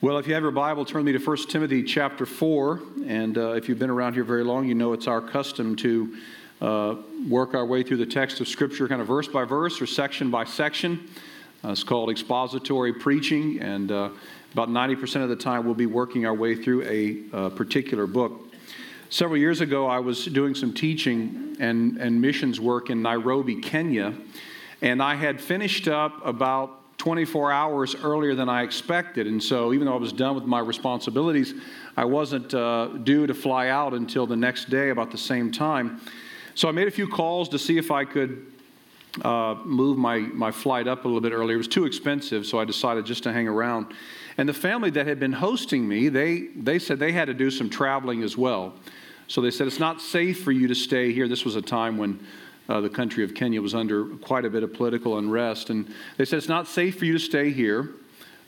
Well, if you have your Bible, turn me to 1 Timothy chapter 4. And uh, if you've been around here very long, you know it's our custom to uh, work our way through the text of Scripture kind of verse by verse or section by section. Uh, it's called expository preaching. And uh, about 90% of the time, we'll be working our way through a uh, particular book. Several years ago, I was doing some teaching and, and missions work in Nairobi, Kenya. And I had finished up about 24 hours earlier than I expected. And so, even though I was done with my responsibilities, I wasn't uh, due to fly out until the next day about the same time. So, I made a few calls to see if I could uh, move my, my flight up a little bit earlier. It was too expensive, so I decided just to hang around. And the family that had been hosting me, they, they said they had to do some traveling as well. So they said, It's not safe for you to stay here. This was a time when uh, the country of Kenya was under quite a bit of political unrest. And they said, It's not safe for you to stay here.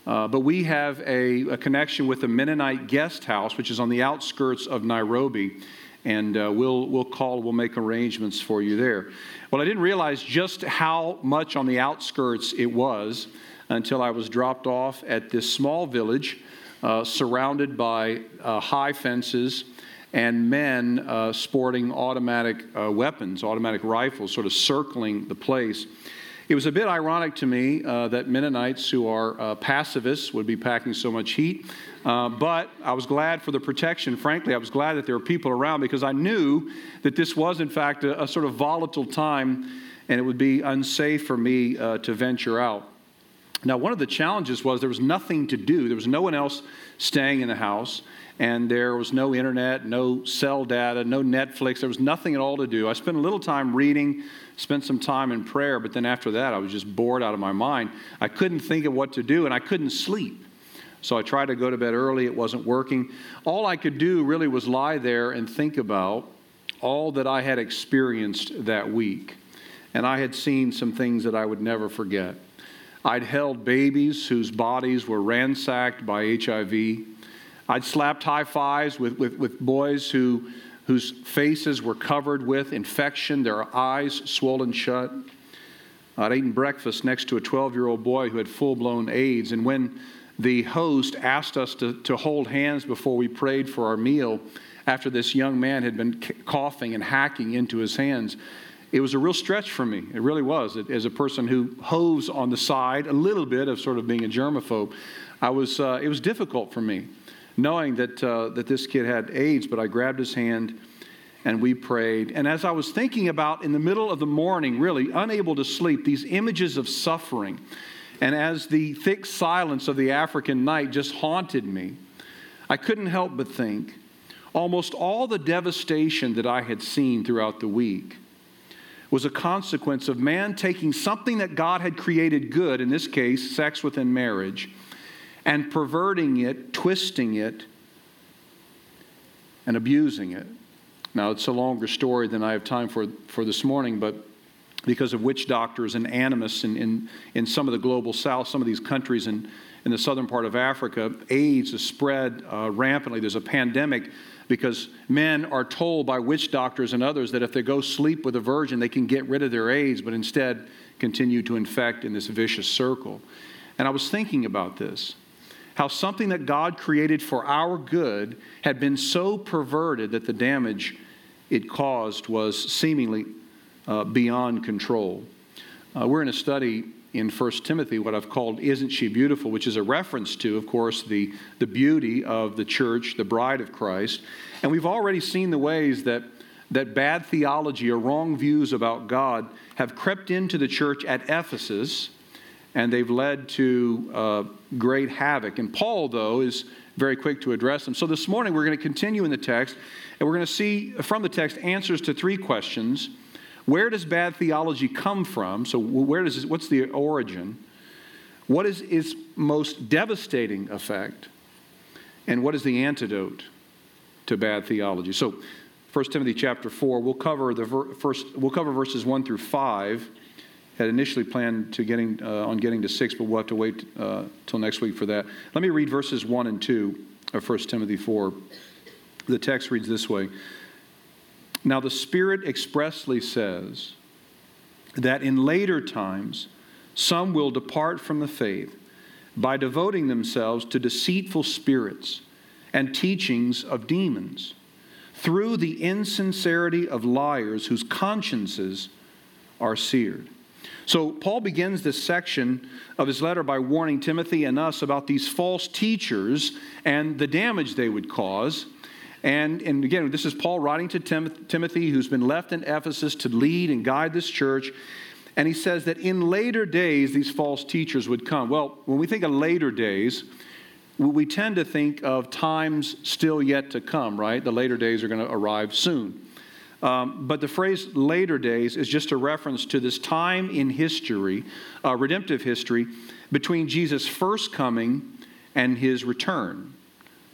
Uh, but we have a, a, connection with a Mennonite guest house, which is on the outskirts of Nairobi. And uh, we'll, we'll call, we'll make arrangements for you there. Well, I didn't realize just how much on the outskirts it was until I was dropped off at this small village uh, surrounded by uh, high fences and men uh, sporting automatic uh, weapons, automatic rifles, sort of circling the place. It was a bit ironic to me uh, that Mennonites, who are uh, pacifists, would be packing so much heat. Uh, but I was glad for the protection. Frankly, I was glad that there were people around because I knew that this was, in fact, a, a sort of volatile time and it would be unsafe for me uh, to venture out. Now, one of the challenges was there was nothing to do, there was no one else staying in the house and there was no internet, no cell data, no Netflix. There was nothing at all to do. I spent a little time reading, spent some time in prayer, but then after that, I was just bored out of my mind. I couldn't think of what to do, and I couldn't sleep. So I tried to go to bed early. It wasn't working. All I could do really was lie there and think about all that I had experienced that week. And I had seen some things that I would never forget. I'd held babies whose bodies were ransacked by HIV. I'd slapped high fives with, with, with boys who, whose faces were covered with infection, their eyes swollen shut. I'd eaten breakfast next to a 12 year old boy who had full blown AIDS. And when the host asked us to, to hold hands before we prayed for our meal, after this young man had been coughing and hacking into his hands, it was a real stretch for me. It really was. As a person who hoves on the side a little bit of sort of being a germaphobe, I was, uh, it was difficult for me knowing that, uh, that this kid had AIDS, but I grabbed his hand and we prayed. And as I was thinking about in the middle of the morning, really unable to sleep, these images of suffering, and as the thick silence of the African night just haunted me, I couldn't help but think almost all the devastation that I had seen throughout the week was a consequence of man taking something that God had created good, in this case, sex within marriage and perverting it, twisting it, and abusing it. Now, it's a longer story than I have time for, for this morning, but because of witch doctors and animists in, in, in some of the global south, some of these countries in, in the southern part of Africa, AIDS has spread uh, rampantly. There's a pandemic because men are told by witch doctors and others that if they go sleep with a virgin, they can get rid of their AIDS, but instead continue to infect in this vicious circle. And I was thinking about this how something that God created for our good had been so perverted that the damage it caused was seemingly uh, beyond control. Uh, we're in a study in 1 Timothy, what I've called Isn't She Beautiful, which is a reference to, of course, the, the beauty of the church, the bride of Christ. And we've already seen the ways that, that bad theology or wrong views about God have crept into the church at Ephesus and they've led to uh, great havoc. And Paul, though, is very quick to address them. So this morning we're going to continue in the text, and we're going to see from the text answers to three questions. Where does bad theology come from? So where does what's the origin? What is its most devastating effect? And what is the antidote to bad theology? So 1 Timothy chapter 4, we'll cover the ver- first we'll cover verses 1 through 5 had initially planned to getting uh, on getting to six, but we'll have to wait uh, till next week for that. Let me read verses one and two of 1 Timothy 4. The text reads this way Now the Spirit expressly says that in later times some will depart from the faith by devoting themselves to deceitful spirits and teachings of demons, through the insincerity of liars whose consciences are seared. So, Paul begins this section of his letter by warning Timothy and us about these false teachers and the damage they would cause. And, and again, this is Paul writing to Tim- Timothy, who's been left in Ephesus to lead and guide this church. And he says that in later days, these false teachers would come. Well, when we think of later days, we tend to think of times still yet to come, right? The later days are going to arrive soon. Um, but the phrase later days is just a reference to this time in history, uh, redemptive history, between Jesus' first coming and his return.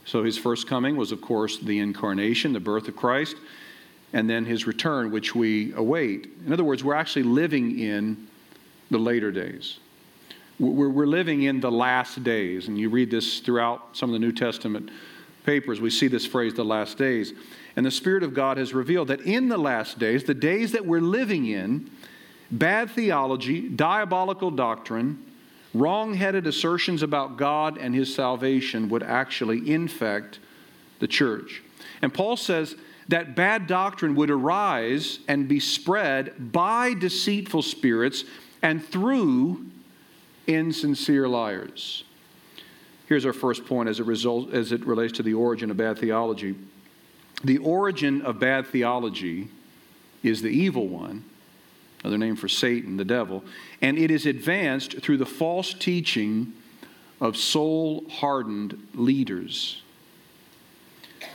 So his first coming was, of course, the incarnation, the birth of Christ, and then his return, which we await. In other words, we're actually living in the later days. We're, we're living in the last days, and you read this throughout some of the New Testament papers. We see this phrase, the last days. And the Spirit of God has revealed that in the last days, the days that we're living in, bad theology, diabolical doctrine, wrong headed assertions about God and his salvation would actually infect the church. And Paul says that bad doctrine would arise and be spread by deceitful spirits and through insincere liars. Here's our first point as it, result, as it relates to the origin of bad theology. The origin of bad theology is the evil one, another name for Satan, the devil, and it is advanced through the false teaching of soul hardened leaders.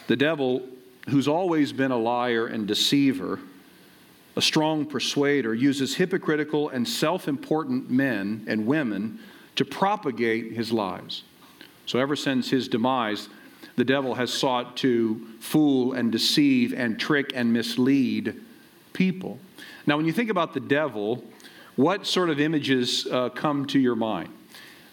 The devil, who's always been a liar and deceiver, a strong persuader, uses hypocritical and self important men and women to propagate his lies. So, ever since his demise, the devil has sought to fool and deceive and trick and mislead people. Now, when you think about the devil, what sort of images uh, come to your mind?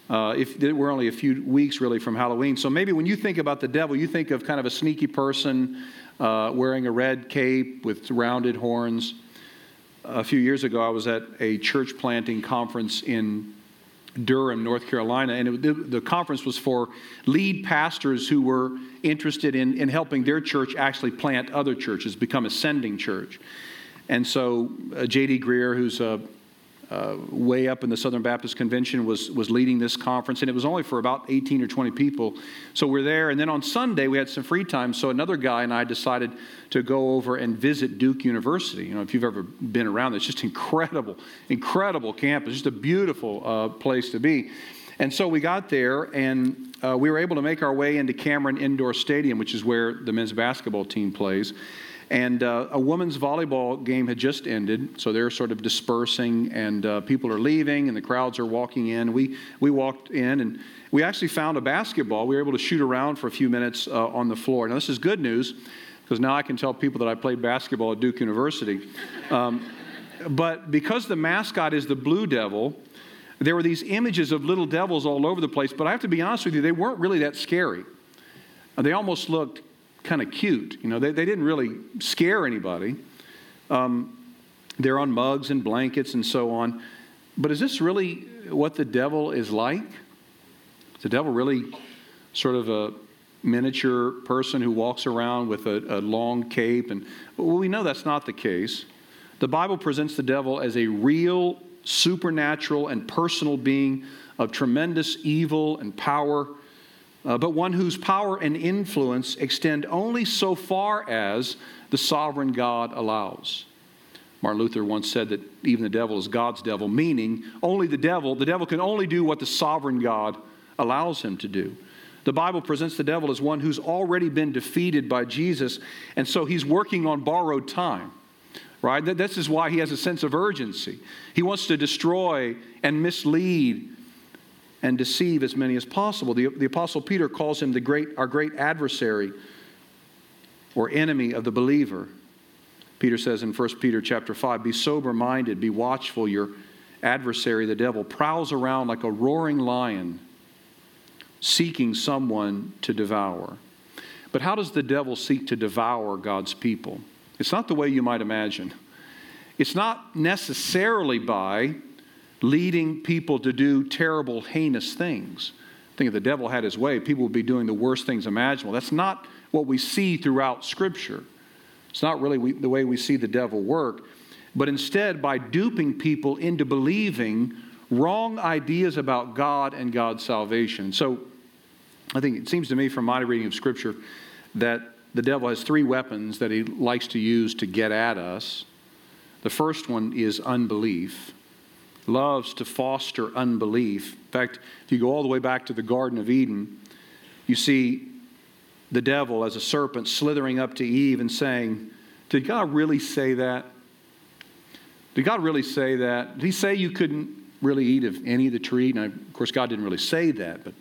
Uh, if we're only a few weeks really from Halloween, so maybe when you think about the devil, you think of kind of a sneaky person uh, wearing a red cape with rounded horns. A few years ago, I was at a church planting conference in Durham, North Carolina, and it, the, the, conference was for lead pastors who were interested in, in helping their church actually plant other churches, become a sending church. And so uh, J.D. Greear, who's a uh, way up in the Southern Baptist Convention, was, was leading this conference, and it was only for about 18 or 20 people. So we're there, and then on Sunday we had some free time. So another guy and I decided to go over and visit Duke University. You know, if you've ever been around, it's just incredible, incredible campus, just a beautiful uh, place to be. And so we got there, and uh, we were able to make our way into Cameron Indoor Stadium, which is where the men's basketball team plays. And uh, a women's volleyball game had just ended, so they're sort of dispersing, and uh, people are leaving, and the crowds are walking in. We, we walked in, and we actually found a basketball. We were able to shoot around for a few minutes uh, on the floor. Now, this is good news, because now I can tell people that I played basketball at Duke University. Um, but because the mascot is the Blue Devil, there were these images of little devils all over the place, but I have to be honest with you, they weren't really that scary. They almost looked kind of cute. You know, they, they didn't really scare anybody. Um, they're on mugs and blankets and so on. But is this really what the devil is like? Is the devil really sort of a miniature person who walks around with a, a long cape? And well, we know that's not the case. The Bible presents the devil as a real, supernatural, and personal being of tremendous evil and power uh, but one whose power and influence extend only so far as the sovereign God allows. Martin Luther once said that even the devil is God's devil, meaning only the devil, the devil can only do what the sovereign God allows him to do. The Bible presents the devil as one who's already been defeated by Jesus, and so he's working on borrowed time, right? This is why he has a sense of urgency. He wants to destroy and mislead and deceive as many as possible. The, the Apostle Peter calls him the great, our great adversary or enemy of the believer. Peter says in 1 Peter chapter 5, be sober minded, be watchful. Your adversary, the devil, prowls around like a roaring lion, seeking someone to devour. But how does the devil seek to devour God's people? It's not the way you might imagine. It's not necessarily by leading people to do terrible, heinous things. think if the devil had his way, people would be doing the worst things imaginable. That's not what we see throughout Scripture. It's not really we, the way we see the devil work, but instead by duping people into believing wrong ideas about God and God's salvation. So I think it seems to me from my reading of Scripture that the devil has three weapons that he likes to use to get at us. The first one is unbelief. Loves to foster unbelief. In fact, if you go all the way back to the Garden of Eden, you see the devil as a serpent slithering up to Eve and saying, Did God really say that? Did God really say that? Did he say you couldn't really eat of any of the tree? Now, of course, God didn't really say that, but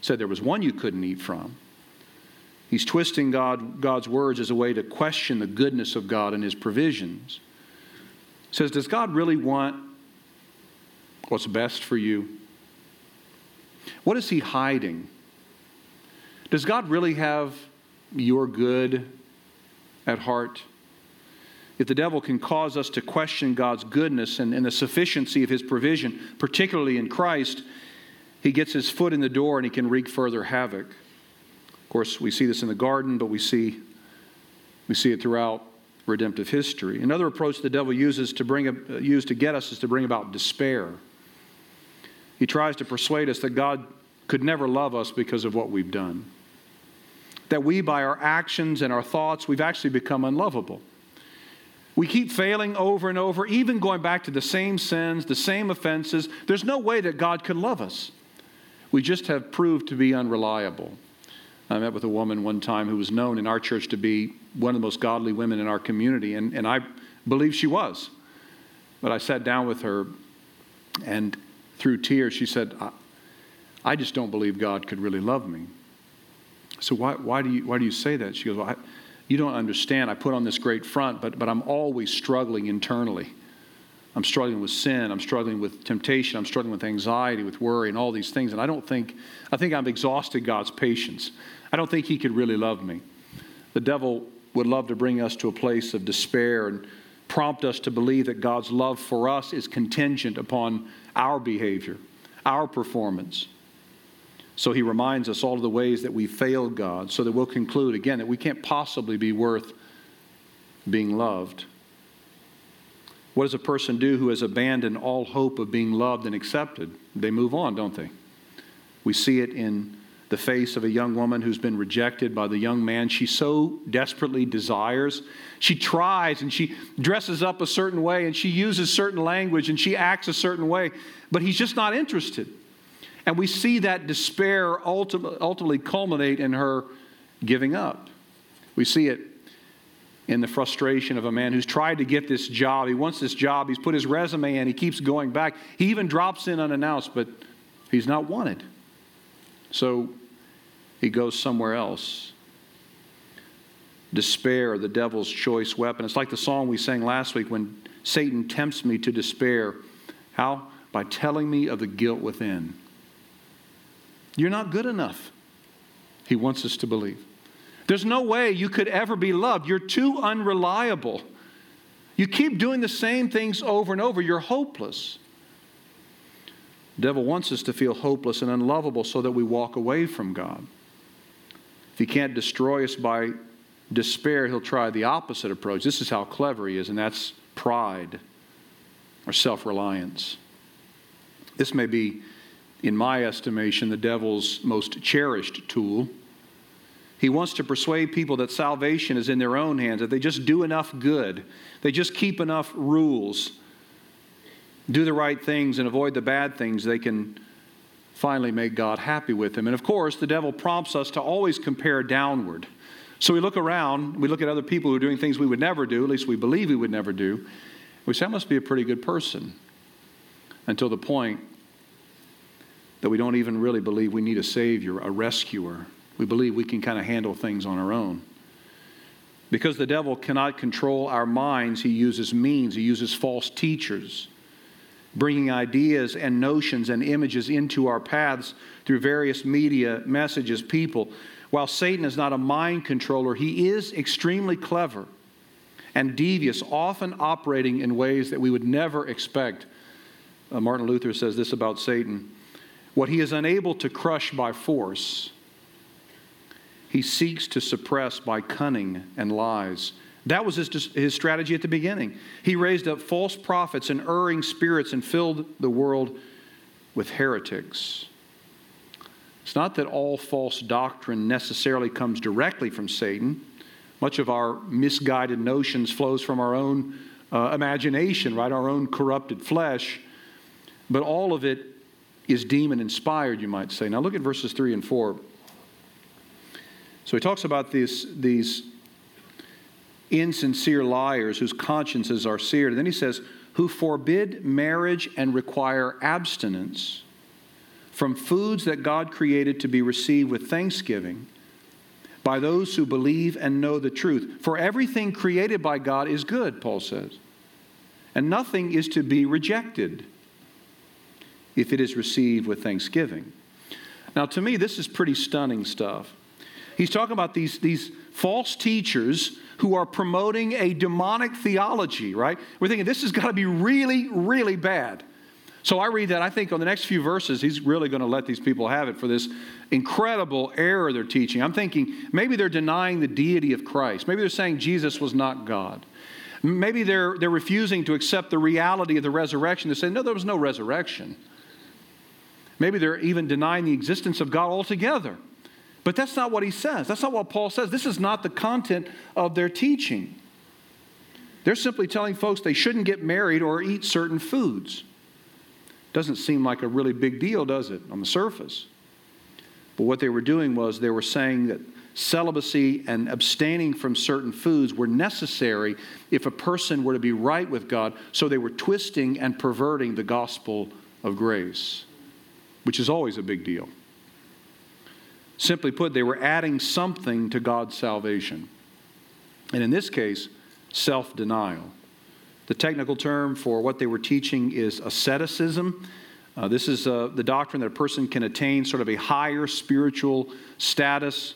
said there was one you couldn't eat from. He's twisting God, God's words as a way to question the goodness of God and his provisions. He says, Does God really want what's best for you? What is he hiding? Does God really have your good at heart? If the devil can cause us to question God's goodness and, and the sufficiency of his provision, particularly in Christ, he gets his foot in the door and he can wreak further havoc. Of course, we see this in the garden, but we see, we see it throughout redemptive history. Another approach the devil uses to bring uh, use to get us is to bring about despair. He tries to persuade us that God could never love us because of what we've done that we, by our actions and our thoughts, we've actually become unlovable. We keep failing over and over, even going back to the same sins, the same offenses. There's no way that God could love us. We just have proved to be unreliable. I met with a woman one time who was known in our church to be one of the most godly women in our community, and, and I believe she was. But I sat down with her, and through tears, she said, I, I just don't believe God could really love me. So why, why, do, you, why do you say that? She goes, well, I, you don't understand. I put on this great front, but, but I'm always struggling internally. I'm struggling with sin. I'm struggling with temptation. I'm struggling with anxiety, with worry, and all these things. And I don't think, I think I've exhausted God's patience. I don't think He could really love me. The devil would love to bring us to a place of despair and prompt us to believe that God's love for us is contingent upon our behavior, our performance. So he reminds us all of the ways that we failed God, so that we'll conclude again that we can't possibly be worth being loved. What does a person do who has abandoned all hope of being loved and accepted? They move on, don't they? We see it in the face of a young woman who's been rejected by the young man she so desperately desires. She tries and she dresses up a certain way and she uses certain language and she acts a certain way, but he's just not interested. And we see that despair ultimately culminate in her giving up. We see it in the frustration of a man who's tried to get this job. He wants this job. He's put his resume in. He keeps going back. He even drops in unannounced, but he's not wanted. So he goes somewhere else. Despair, the devil's choice weapon. It's like the song we sang last week when Satan tempts me to despair. How? By telling me of the guilt within. You're not good enough, he wants us to believe. There's no way you could ever be loved. You're too unreliable. You keep doing the same things over and over. You're hopeless. The devil wants us to feel hopeless and unlovable so that we walk away from God. If he can't destroy us by despair, he'll try the opposite approach. This is how clever he is, and that's pride or self reliance. This may be in my estimation, the devil's most cherished tool. He wants to persuade people that salvation is in their own hands, that they just do enough good, they just keep enough rules, do the right things, and avoid the bad things, they can finally make God happy with him. And of course, the devil prompts us to always compare downward. So we look around, we look at other people who are doing things we would never do, at least we believe we would never do. We say, I must be a pretty good person. Until the point that we don't even really believe we need a Savior, a rescuer. We believe we can kind of handle things on our own. Because the devil cannot control our minds, he uses means, he uses false teachers, bringing ideas and notions and images into our paths through various media, messages, people. While Satan is not a mind controller, he is extremely clever and devious, often operating in ways that we would never expect. Uh, Martin Luther says this about Satan What he is unable to crush by force, he seeks to suppress by cunning and lies. That was his, his strategy at the beginning. He raised up false prophets and erring spirits and filled the world with heretics. It's not that all false doctrine necessarily comes directly from Satan. Much of our misguided notions flows from our own uh, imagination, right? Our own corrupted flesh. But all of it is demon inspired, you might say. Now look at verses 3 and 4. So he talks about these, these insincere liars whose consciences are seared. And then he says, who forbid marriage and require abstinence from foods that God created to be received with thanksgiving by those who believe and know the truth. For everything created by God is good, Paul says, and nothing is to be rejected if it is received with thanksgiving. Now, to me, this is pretty stunning stuff. He's talking about these, these false teachers who are promoting a demonic theology, right? We're thinking this has got to be really, really bad. So I read that. I think on the next few verses, he's really going to let these people have it for this incredible error they're teaching. I'm thinking maybe they're denying the deity of Christ. Maybe they're saying Jesus was not God. Maybe they're, they're refusing to accept the reality of the resurrection. They say, no, there was no resurrection. Maybe they're even denying the existence of God altogether. But that's not what he says. That's not what Paul says. This is not the content of their teaching. They're simply telling folks they shouldn't get married or eat certain foods. Doesn't seem like a really big deal, does it, on the surface? But what they were doing was they were saying that celibacy and abstaining from certain foods were necessary if a person were to be right with God. So they were twisting and perverting the gospel of grace, which is always a big deal. Simply put, they were adding something to God's salvation. And in this case, self denial. The technical term for what they were teaching is asceticism. Uh, this is uh, the doctrine that a person can attain sort of a higher spiritual status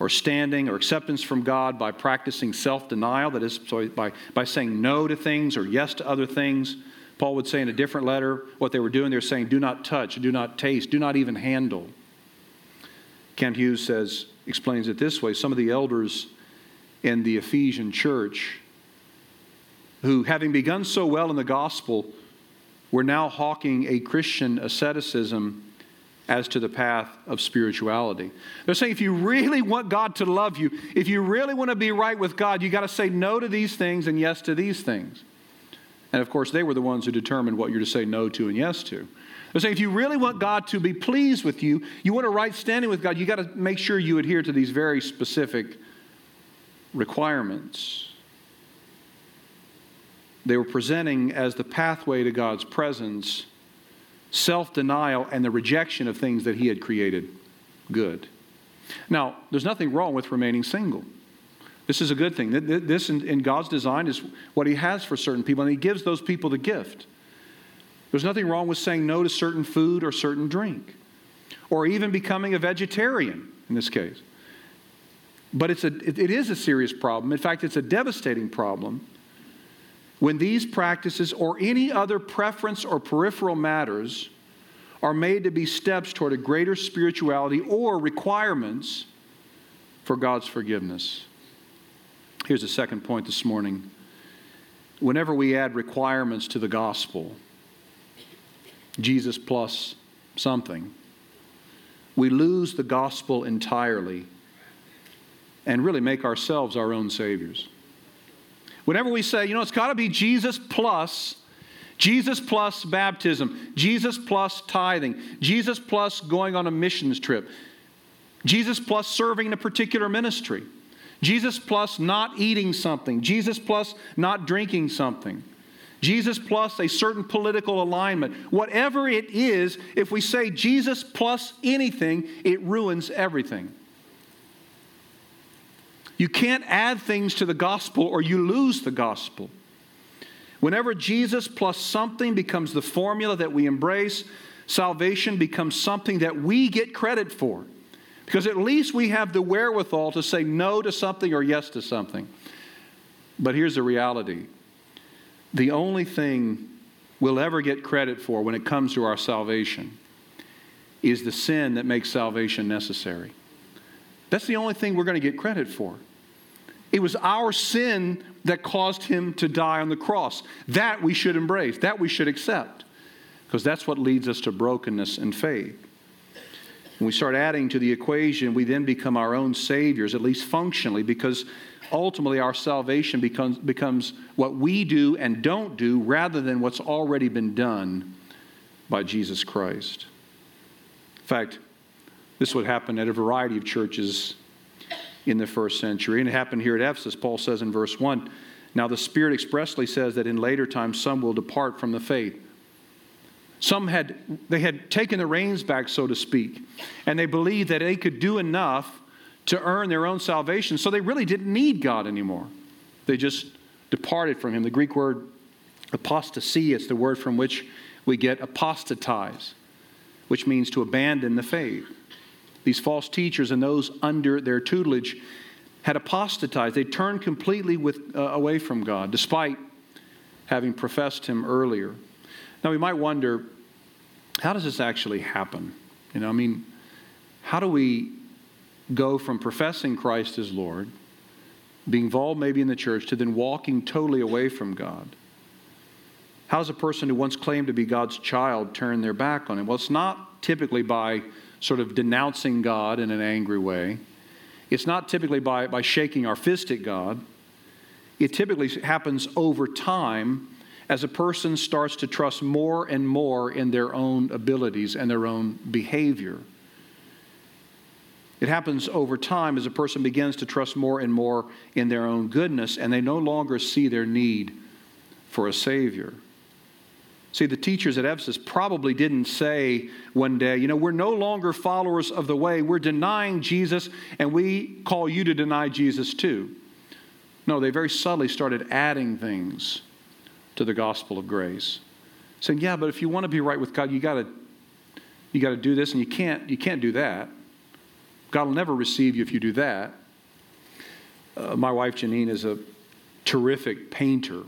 or standing or acceptance from God by practicing self denial, that is, by, by saying no to things or yes to other things. Paul would say in a different letter what they were doing. They were saying, do not touch, do not taste, do not even handle. Kent Hughes says, explains it this way some of the elders in the Ephesian church, who, having begun so well in the gospel, were now hawking a Christian asceticism as to the path of spirituality. They're saying if you really want God to love you, if you really want to be right with God, you got to say no to these things and yes to these things. And of course, they were the ones who determined what you're to say no to and yes to. They're saying if you really want God to be pleased with you, you want a right standing with God, you got to make sure you adhere to these very specific requirements. They were presenting as the pathway to God's presence self denial and the rejection of things that He had created good. Now, there's nothing wrong with remaining single. This is a good thing. This, in God's design, is what He has for certain people, and He gives those people the gift. There's nothing wrong with saying no to certain food or certain drink, or even becoming a vegetarian in this case. But it's a, it, is a serious problem. In fact, it's a devastating problem when these practices or any other preference or peripheral matters are made to be steps toward a greater spirituality or requirements for God's forgiveness. Here's the second point this morning. Whenever we add requirements to the gospel, Jesus plus something, we lose the gospel entirely and really make ourselves our own saviors. Whenever we say, you know, it's got to be Jesus plus, Jesus plus baptism, Jesus plus tithing, Jesus plus going on a missions trip, Jesus plus serving in a particular ministry, Jesus plus not eating something, Jesus plus not drinking something. Jesus plus a certain political alignment. Whatever it is, if we say Jesus plus anything, it ruins everything. You can't add things to the gospel or you lose the gospel. Whenever Jesus plus something becomes the formula that we embrace, salvation becomes something that we get credit for. Because at least we have the wherewithal to say no to something or yes to something. But here's the reality the only thing we'll ever get credit for when it comes to our salvation is the sin that makes salvation necessary. That's the only thing we're going to get credit for. It was our sin that caused him to die on the cross. That we should embrace, that we should accept, because that's what leads us to brokenness and faith. When we start adding to the equation, we then become our own saviors, at least functionally, because ultimately our salvation becomes, becomes what we do and don't do rather than what's already been done by Jesus Christ. In fact, this would happen at a variety of churches in the first century, and it happened here at Ephesus. Paul says in verse 1 Now the Spirit expressly says that in later times some will depart from the faith some had, they had taken the reins back, so to speak, and they believed that they could do enough to earn their own salvation, so they really didn't need God anymore. They just departed from Him. The Greek word apostasy is the word from which we get apostatize, which means to abandon the faith. These false teachers and those under their tutelage had apostatized. They turned completely with, uh, away from God, despite having professed Him earlier. Now, we might wonder how does this actually happen? You know, I mean, how do we go from professing Christ as Lord, being involved maybe in the church, to then walking totally away from God? How does a person who once claimed to be God's child turn their back on Him? Well, it's not typically by sort of denouncing God in an angry way. It's not typically by, by shaking our fist at God. It typically happens over time as a person starts to trust more and more in their own abilities and their own behavior. It happens over time as a person begins to trust more and more in their own goodness and they no longer see their need for a Savior. See, the teachers at Ephesus probably didn't say one day, you know, we're no longer followers of the way, we're denying Jesus, and we call you to deny Jesus too. No, they very subtly started adding things to the gospel of grace. Saying, yeah, but if you want to be right with God, you got to you got to do this and you can't you can't do that. God will never receive you if you do that. Uh, my wife Janine is a terrific painter,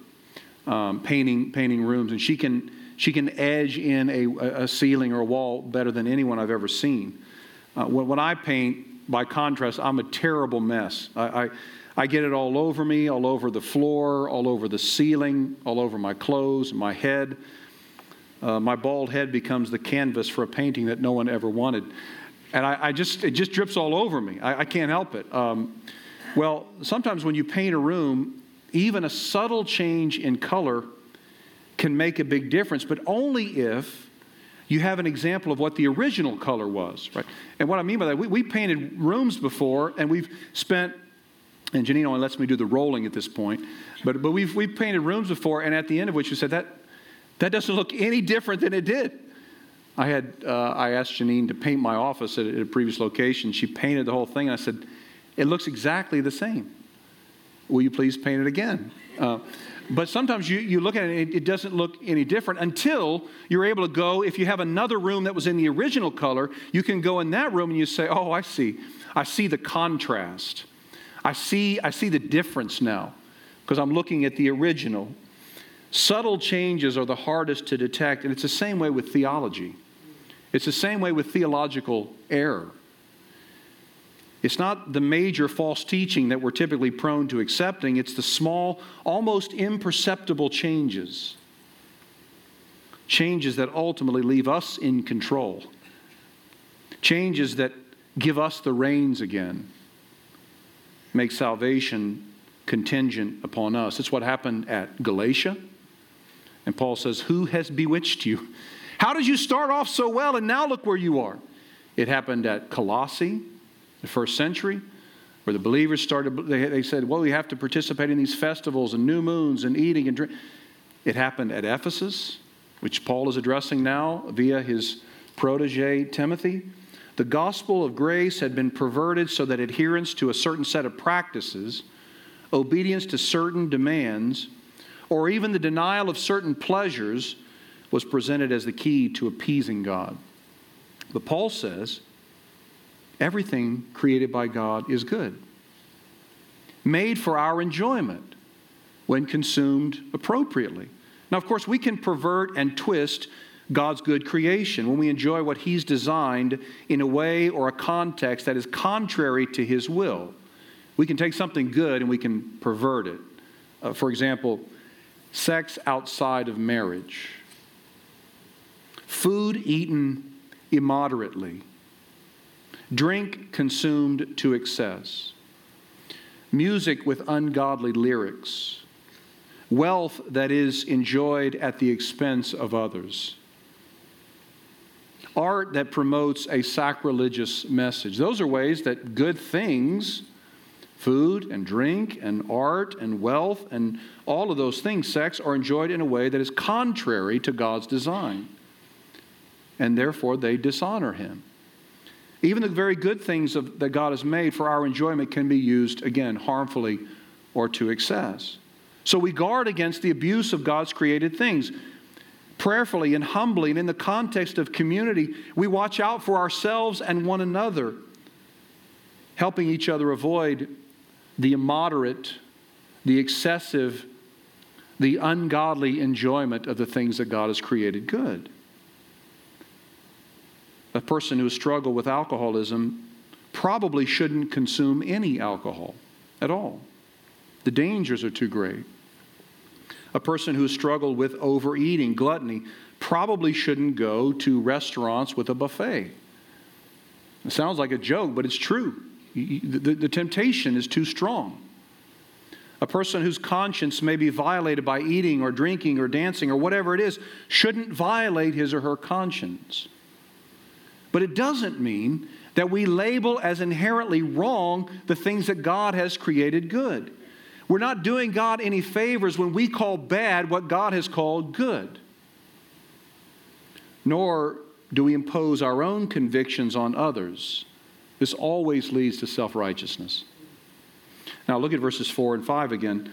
um, painting painting rooms, and she can she can edge in a, a ceiling or a wall better than anyone I've ever seen. Uh, when, when, I paint, by contrast, I'm a terrible mess. I, I I get it all over me, all over the floor, all over the ceiling, all over my clothes, my head. Uh, my bald head becomes the canvas for a painting that no one ever wanted. And I, I just, it just drips all over me. I, I can't help it. Um, well, sometimes when you paint a room, even a subtle change in color can make a big difference, but only if you have an example of what the original color was, right? And what I mean by that, we, we painted rooms before, and we've spent and Janine only lets me do the rolling at this point. But, but we've, we've painted rooms before, and at the end of which we said, that, that doesn't look any different than it did. I had uh, I asked Janine to paint my office at, at, a previous location. She painted the whole thing, and I said, "It looks exactly the same. Will you please paint it again?" Uh, but sometimes you, you look at it, it, it doesn't look any different until you're able to go. If you have another room that was in the original color, you can go in that room and you say, "Oh, I see. I see the contrast." I see, I see the difference now because I'm looking at the original. Subtle changes are the hardest to detect, and it's the same way with theology. It's the same way with theological error. It's not the major false teaching that we're typically prone to accepting, it's the small, almost imperceptible changes. Changes that ultimately leave us in control. Changes that give us the reins again make salvation contingent upon us. It's what happened at Galatia. And Paul says, Who has bewitched you? How did you start off so well and now look where you are? It happened at Colossae, the first century, where the believers started, they, they said, Well, we have to participate in these festivals and new moons and eating and drinking. It happened at Ephesus, which Paul is addressing now via his protege Timothy. The gospel of grace had been perverted so that adherence to a certain set of practices, obedience to certain demands, or even the denial of certain pleasures was presented as the key to appeasing God. But Paul says everything created by God is good, made for our enjoyment when consumed appropriately. Now, of course, we can pervert and twist God's good creation, when we enjoy what He's designed in a way or a context that is contrary to His will. We can take something good and we can pervert it. Uh, for example, sex outside of marriage, food eaten immoderately, drink consumed to excess, music with ungodly lyrics, wealth that is enjoyed at the expense of others, art that promotes a sacrilegious message. Those are ways that good things, food and drink and art and wealth and all of those things, sex, are enjoyed in a way that is contrary to God's design. And therefore, they dishonor Him. Even the very good things of, that God has made for our enjoyment can be used, again, harmfully or to excess. So we guard against the abuse of God's created things. Prayerfully and humbly, and in the context of community, we watch out for ourselves and one another, helping each other avoid the immoderate, the excessive, the ungodly enjoyment of the things that God has created good a person who has struggled with alcoholism probably shouldn't consume any alcohol at all. The dangers are too great. A person who struggled with overeating, gluttony, probably shouldn't go to restaurants with a buffet. It sounds like a joke, but it's true. The, the temptation is too strong. A person whose conscience may be violated by eating or drinking or dancing or whatever it is shouldn't violate his or her conscience. But it doesn't mean that we label as inherently wrong the things that God has created good. We're not doing God any favors when we call bad what God has called good. Nor do we impose our own convictions on others. This always leads to self righteousness. Now, look at verses 4 and 5 again.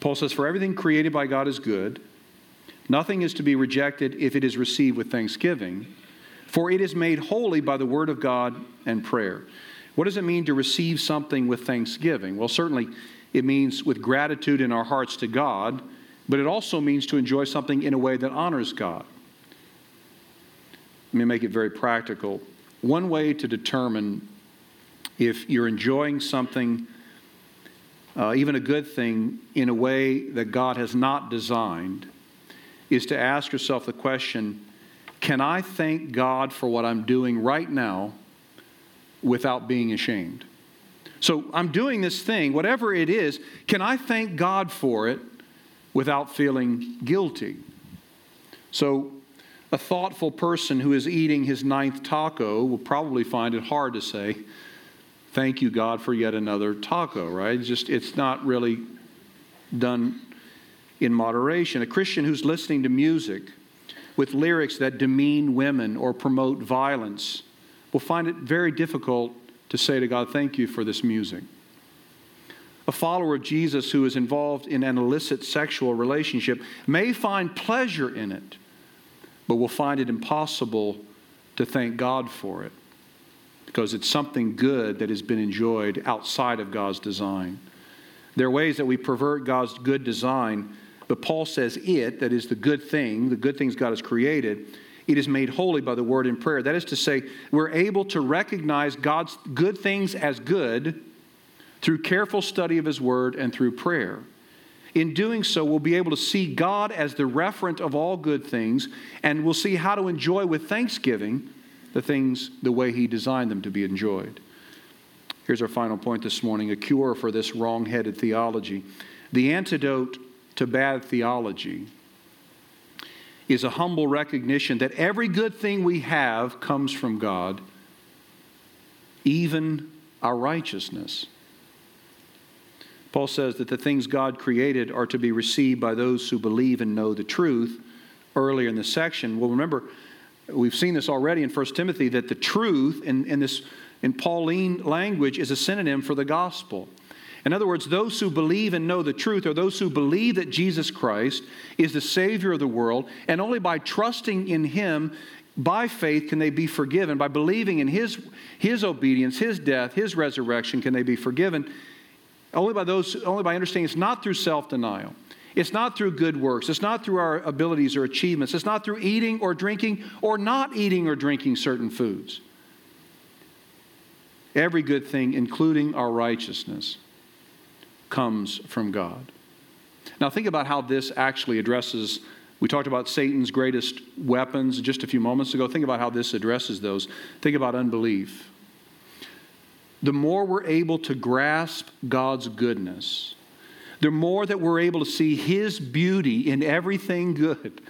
Paul says, For everything created by God is good. Nothing is to be rejected if it is received with thanksgiving for it is made holy by the word of God and prayer. What does it mean to receive something with thanksgiving? Well, certainly it means with gratitude in our hearts to God, but it also means to enjoy something in a way that honors God. Let me make it very practical. One way to determine if you're enjoying something, uh, even a good thing, in a way that God has not designed, is to ask yourself the question can I thank God for what I'm doing right now without being ashamed? So I'm doing this thing, whatever it is, can I thank God for it without feeling guilty? So a thoughtful person who is eating his ninth taco will probably find it hard to say, Thank you, God, for yet another taco, right? It's just, it's not really done in moderation. A Christian who's listening to music with lyrics that demean women or promote violence will find it very difficult to say to God, Thank you for this music. A follower of Jesus who is involved in an illicit sexual relationship may find pleasure in it, but will find it impossible to thank God for it because it's something good that has been enjoyed outside of God's design. There are ways that we pervert God's good design but Paul says it, that is the good thing, the good things God has created, it is made holy by the word and prayer. That is to say, we're able to recognize God's good things as good through careful study of his word and through prayer. In doing so, we'll be able to see God as the referent of all good things, and we'll see how to enjoy with thanksgiving the things the way he designed them to be enjoyed. Here's our final point this morning a cure for this wrong headed theology. The antidote to bad theology is a humble recognition that every good thing we have comes from God, even our righteousness. Paul says that the things God created are to be received by those who believe and know the truth earlier in the section. Well, remember, we've seen this already in 1 Timothy that the truth in, in this in Pauline language is a synonym for the gospel. In other words, those who believe and know the truth are those who believe that Jesus Christ is the Savior of the world, and only by trusting in Him by faith can they be forgiven. By believing in His, His obedience, His death, His resurrection can they be forgiven. Only by those, only by understanding it's not through self-denial. It's not through good works. It's not through our abilities or achievements. It's not through eating or drinking or not eating or drinking certain foods. Every good thing, including our righteousness, comes from God. Now, think about how this actually addresses. We talked about Satan's greatest weapons just a few moments ago. Think about how this addresses those. Think about unbelief. The more we're able to grasp God's goodness, the more that we're able to see His beauty in everything good,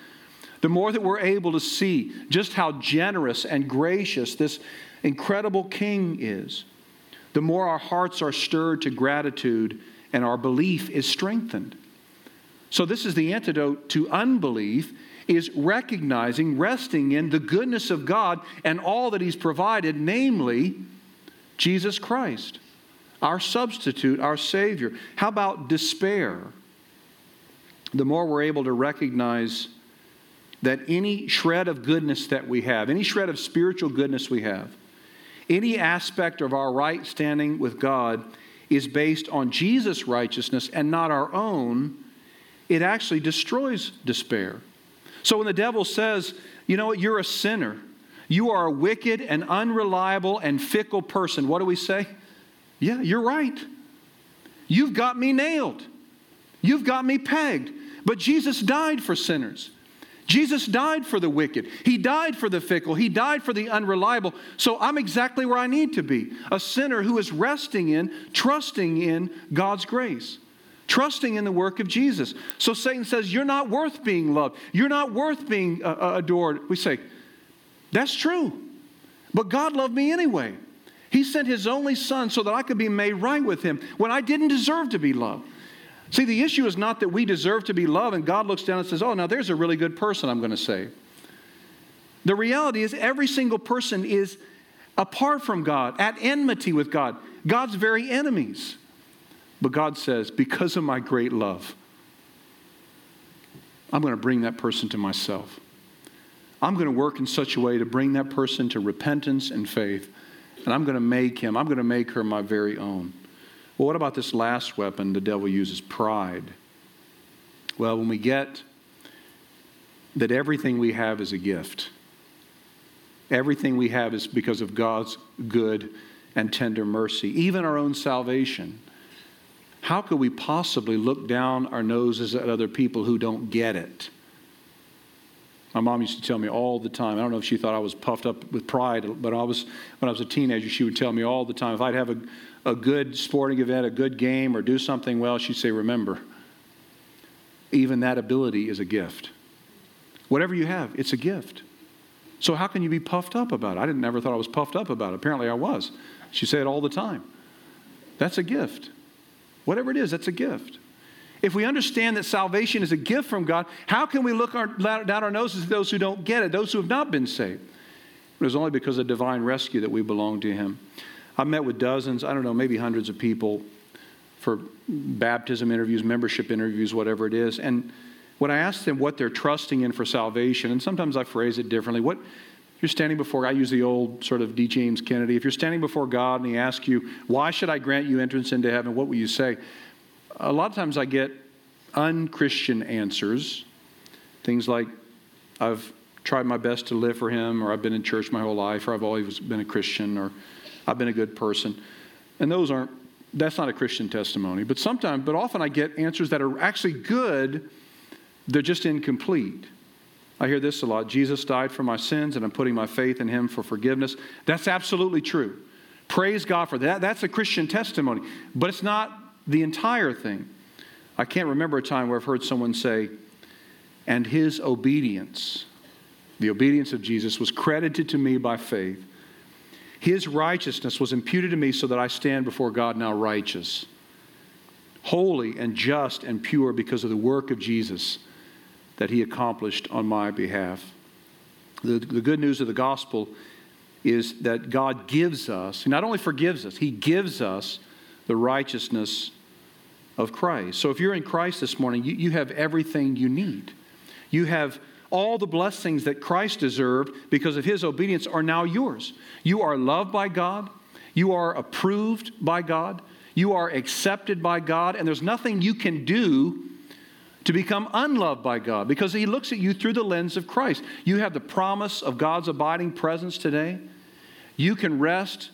the more that we're able to see just how generous and gracious this incredible King is, the more our hearts are stirred to gratitude and our belief is strengthened. So this is the antidote to unbelief is recognizing, resting in the goodness of God and all that he's provided, namely Jesus Christ our substitute, our Savior. How about despair? The more we're able to recognize that any shred of goodness that we have, any shred of spiritual goodness we have, any aspect of our right standing with God is based on Jesus' righteousness and not our own, it actually destroys despair. So when the devil says, you know what, you're a sinner, you are a wicked and unreliable and fickle person, what do we say? Yeah, you're right. You've got me nailed. You've got me pegged. But Jesus died for sinners. Jesus died for the wicked. He died for the fickle. He died for the unreliable. So I'm exactly where I need to be a sinner who is resting in, trusting in God's grace, trusting in the work of Jesus. So Satan says, You're not worth being loved. You're not worth being uh, uh adored. We say, That's true. But God loved me anyway. He sent his only son so that I could be made right with him when I didn't deserve to be loved. See, the issue is not that we deserve to be loved and God looks down and says, Oh, now there's a really good person I'm going to save. The reality is, every single person is apart from God, at enmity with God, God's very enemies. But God says, Because of my great love, I'm going to bring that person to myself. I'm going to work in such a way to bring that person to repentance and faith and I'm going to make him, I'm going to make her my very own. Well, what about this last weapon the devil uses? Pride. Well, when we get that everything we have is a gift, everything we have is because of God's good and tender mercy, even our own salvation. How could we possibly look down our noses at other people who don't get it? My mom used to tell me all the time. I don't know if she thought I was puffed up with pride, but I was when I was a teenager. She would tell me all the time if I'd have a, a good sporting event, a good game, or do something well, she'd say, "Remember, even that ability is a gift. Whatever you have, it's a gift. So how can you be puffed up about it? I didn't never thought I was puffed up about it. Apparently, I was. She said it all the time. That's a gift. Whatever it is, that's a gift. If we understand that salvation is a gift from God, how can we look our, down our noses at those who don't get it, those who have not been saved? It was only because of divine rescue that we belong to Him. I've met with dozens, I don't know, maybe hundreds of people for baptism interviews, membership interviews, whatever it is. And when I ask them what they're trusting in for salvation, and sometimes I phrase it differently, what you're standing before, I use the old sort of D. James Kennedy. If you're standing before God and He asks you, Why should I grant you entrance into heaven? What will you say? a lot of times I get unchristian answers. Things like, I've tried my best to live for Him, or I've been in church my whole life, or I've always been a Christian, or I've been a good person. And those aren't, that's not a Christian testimony. But sometimes, but often I get answers that are actually good, they're just incomplete. I hear this a lot Jesus died for my sins, and I'm putting my faith in Him for forgiveness. That's absolutely true. Praise God for that. That's a Christian testimony. But it's not the entire thing. I can't remember a time where I've heard someone say, and his obedience, the obedience of Jesus, was credited to me by faith. His righteousness was imputed to me so that I stand before God now righteous, holy and just and pure because of the work of Jesus that he accomplished on my behalf. The, the good news of the gospel is that God gives us, He not only forgives us, He gives us the righteousness of Christ. So if you're in Christ this morning, you, you have everything you need. You have all the blessings that Christ deserved because of his obedience are now yours. You are loved by God, you are approved by God, you are accepted by God, and there's nothing you can do to become unloved by God because He looks at you through the lens of Christ. You have the promise of God's abiding presence today. You can rest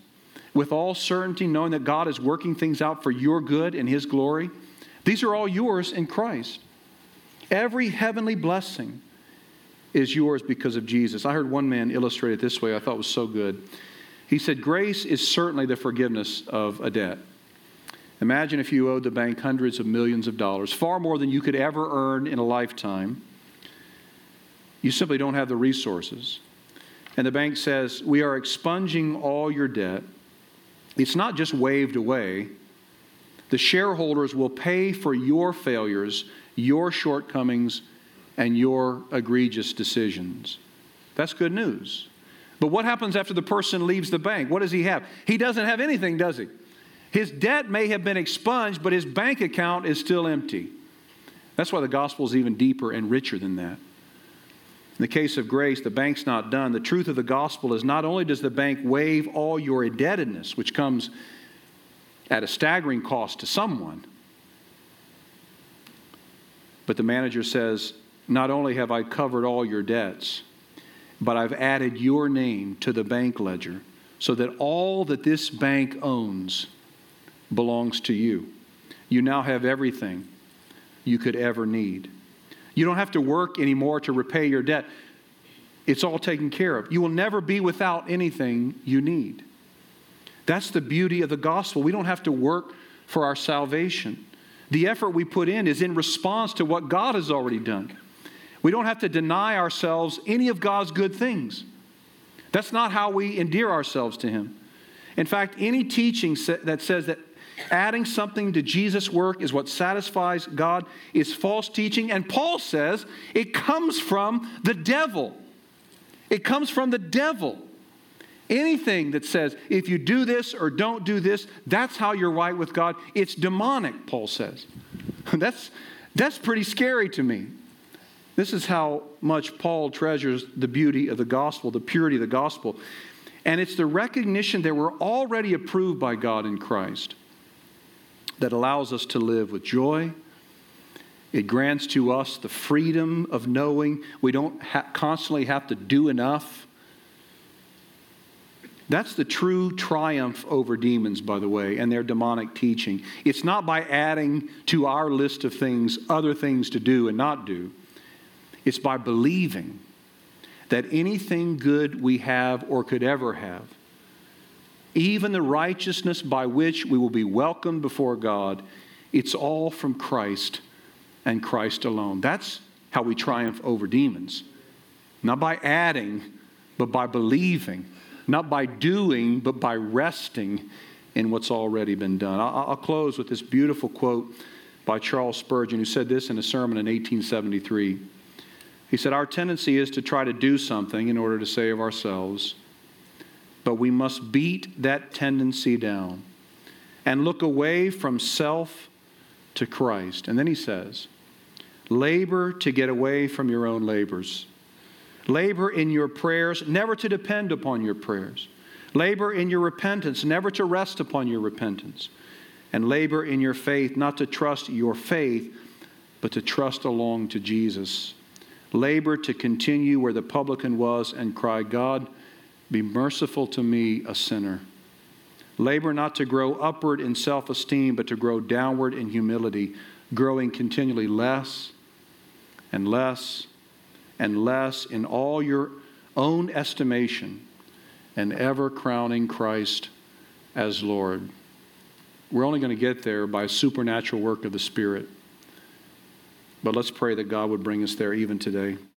with all certainty knowing that God is working things out for your good and His glory. These are all yours in Christ. Every heavenly blessing is yours because of Jesus. I heard one man illustrate it this way, I thought was so good. He said, Grace is certainly the forgiveness of a debt. Imagine if you owed the bank hundreds of millions of dollars, far more than you could ever earn in a lifetime. You simply don't have the resources. And the bank says, We are expunging all your debt. It's not just waved away. The shareholders will pay for your failures, your shortcomings, and your egregious decisions. That's good news. But what happens after the person leaves the bank? What does he have? He doesn't have anything, does he? His debt may have been expunged, but his bank account is still empty. That's why the gospel is even deeper and richer than that. In the case of grace, the bank's not done. The truth of the gospel is not only does the bank waive all your indebtedness, which comes at a staggering cost to someone, but the manager says, Not only have I covered all your debts, but I've added your name to the bank ledger so that all that this bank owns belongs to you. You now have everything you could ever need. You don't have to work anymore to repay your debt. It's all taken care of. You will never be without anything you need. That's the beauty of the gospel. We don't have to work for our salvation. The effort we put in is in response to what God has already done. We don't have to deny ourselves any of God's good things. That's not how we endear ourselves to Him. In fact, any teaching that says that adding something to Jesus' work is what satisfies God is false teaching. And Paul says it comes from the devil. It comes from the devil. Anything that says, if you do this or don't do this, that's how you're right with God, it's demonic, Paul says. that's, that's pretty scary to me. This is how much Paul treasures the beauty of the gospel, the purity of the gospel. And it's the recognition that we're already approved by God in Christ that allows us to live with joy. It grants to us the freedom of knowing we don't ha- constantly have to do enough. That's the true triumph over demons, by the way, and their demonic teaching. It's not by adding to our list of things other things to do and not do, it's by believing that anything good we have or could ever have even the righteousness by which we will be welcomed before God, it's all from Christ and Christ alone. That's how we triumph over demons. Not by adding, but by believing. Not by doing, but by resting in what's already been done. I'll close with this beautiful quote by Charles Spurgeon, who said this in a sermon in 1873. He said, Our tendency is to try to do something in order to save ourselves but we must beat that tendency down and look away from self to Christ. And then he says, labor to get away from your own labors. Labor in your prayers, never to depend upon your prayers. Labor in your repentance, never to rest upon your repentance. And labor in your faith, not to trust your faith, but to trust along to Jesus. Labor to continue where the publican was and cry, God, be merciful to me, a sinner. Labor not to grow upward in self esteem, but to grow downward in humility, growing continually less and less and less in all your own estimation, and ever crowning Christ as Lord. We're only going to get there by supernatural work of the Spirit. But let's pray that God would bring us there even today.